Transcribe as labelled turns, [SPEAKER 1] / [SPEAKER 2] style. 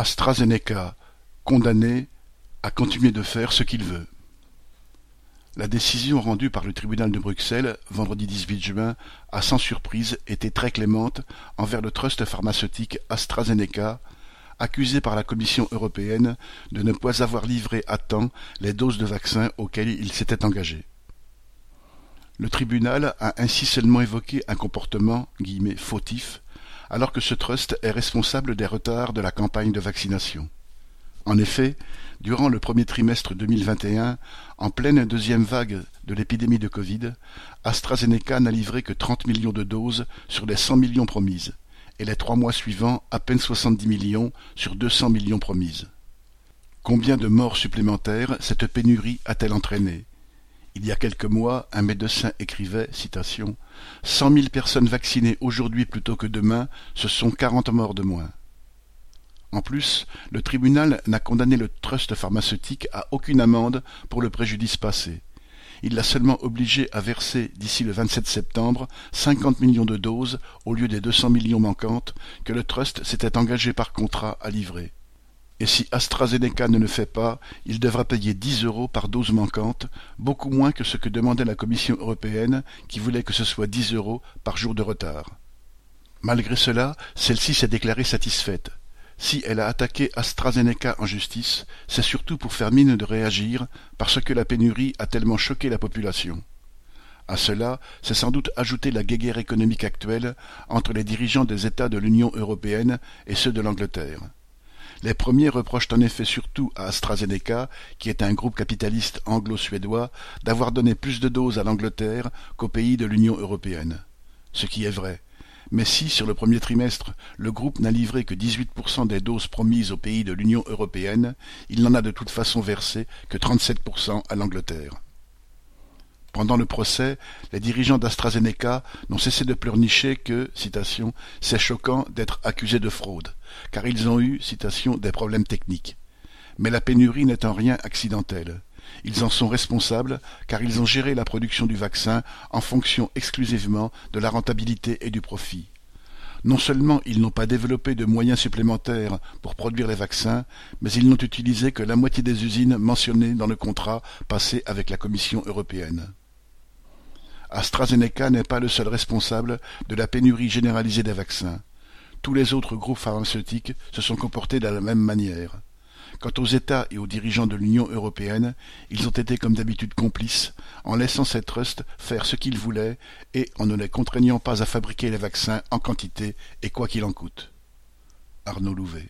[SPEAKER 1] AstraZeneca, condamné à continuer de faire ce qu'il veut. La décision rendue par le tribunal de Bruxelles, vendredi 18 juin, a sans surprise été très clémente envers le trust pharmaceutique AstraZeneca, accusé par la Commission européenne de ne pas avoir livré à temps les doses de vaccins auxquelles il s'était engagé. Le tribunal a ainsi seulement évoqué un comportement « fautif » alors que ce trust est responsable des retards de la campagne de vaccination. En effet, durant le premier trimestre 2021, en pleine deuxième vague de l'épidémie de Covid, AstraZeneca n'a livré que 30 millions de doses sur les 100 millions promises, et les trois mois suivants à peine 70 millions sur 200 millions promises. Combien de morts supplémentaires cette pénurie a-t-elle entraîné? Il y a quelques mois, un médecin écrivait citation, Cent mille personnes vaccinées aujourd'hui plutôt que demain, ce sont quarante morts de moins. En plus, le tribunal n'a condamné le trust pharmaceutique à aucune amende pour le préjudice passé. Il l'a seulement obligé à verser d'ici le 27 septembre 50 millions de doses au lieu des 200 millions manquantes que le trust s'était engagé par contrat à livrer. Et si AstraZeneca ne le fait pas, il devra payer 10 euros par dose manquante, beaucoup moins que ce que demandait la Commission européenne, qui voulait que ce soit 10 euros par jour de retard. Malgré cela, celle-ci s'est déclarée satisfaite. Si elle a attaqué AstraZeneca en justice, c'est surtout pour faire mine de réagir, parce que la pénurie a tellement choqué la population. À cela, c'est sans doute ajouter la guéguerre économique actuelle entre les dirigeants des États de l'Union européenne et ceux de l'Angleterre. Les premiers reprochent en effet surtout à AstraZeneca, qui est un groupe capitaliste anglo-suédois, d'avoir donné plus de doses à l'Angleterre qu'aux pays de l'Union européenne. Ce qui est vrai. Mais si, sur le premier trimestre, le groupe n'a livré que 18% des doses promises aux pays de l'Union européenne, il n'en a de toute façon versé que 37% à l'Angleterre. Pendant le procès, les dirigeants d'AstraZeneca n'ont cessé de pleurnicher que, citation, c'est choquant d'être accusé de fraude, car ils ont eu, citation, des problèmes techniques. Mais la pénurie n'est en rien accidentelle. Ils en sont responsables car ils ont géré la production du vaccin en fonction exclusivement de la rentabilité et du profit. Non seulement ils n'ont pas développé de moyens supplémentaires pour produire les vaccins, mais ils n'ont utilisé que la moitié des usines mentionnées dans le contrat passé avec la Commission européenne. AstraZeneca n'est pas le seul responsable de la pénurie généralisée des vaccins. Tous les autres groupes pharmaceutiques se sont comportés de la même manière. Quant aux États et aux dirigeants de l'Union européenne, ils ont été comme d'habitude complices, en laissant ces trusts faire ce qu'ils voulaient et en ne les contraignant pas à fabriquer les vaccins en quantité et quoi qu'il en coûte. Arnaud Louvet